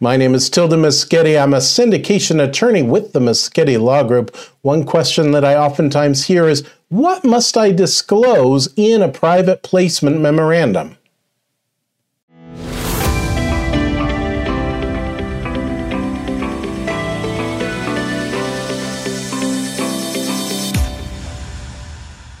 My name is Tilden Moschetti. I'm a syndication attorney with the Moschetti Law Group. One question that I oftentimes hear is what must I disclose in a private placement memorandum?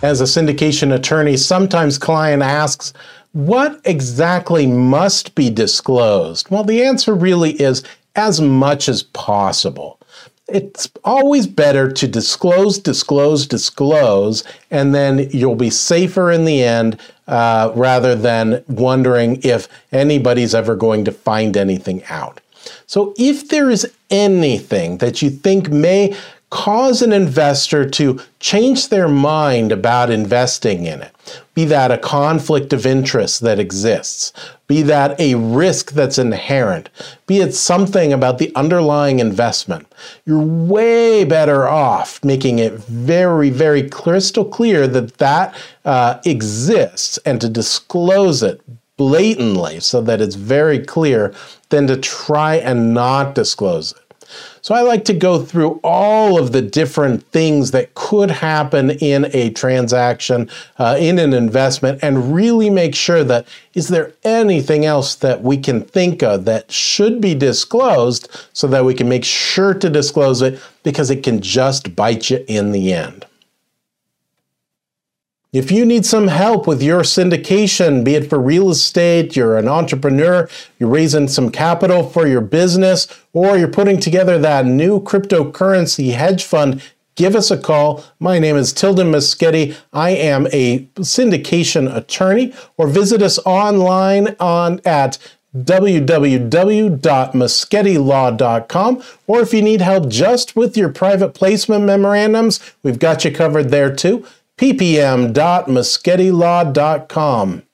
As a syndication attorney, sometimes client asks, what exactly must be disclosed? Well, the answer really is as much as possible. It's always better to disclose, disclose, disclose, and then you'll be safer in the end uh, rather than wondering if anybody's ever going to find anything out. So, if there is anything that you think may cause an investor to change their mind about investing in it. Be that a conflict of interest that exists, be that a risk that's inherent, be it something about the underlying investment. You're way better off making it very, very crystal clear that that uh, exists and to disclose it blatantly so that it's very clear than to try and not disclose it. So I like to go through all of the different things that could happen in a transaction, uh, in an investment, and really make sure that is there anything else that we can think of that should be disclosed so that we can make sure to disclose it because it can just bite you in the end. If you need some help with your syndication, be it for real estate, you're an entrepreneur, you're raising some capital for your business, or you're putting together that new cryptocurrency hedge fund, give us a call. My name is Tilden Moschetti. I am a syndication attorney, or visit us online on at www.moschettilaw.com or if you need help just with your private placement memorandums, we've got you covered there too ppm.moschettilaw.com.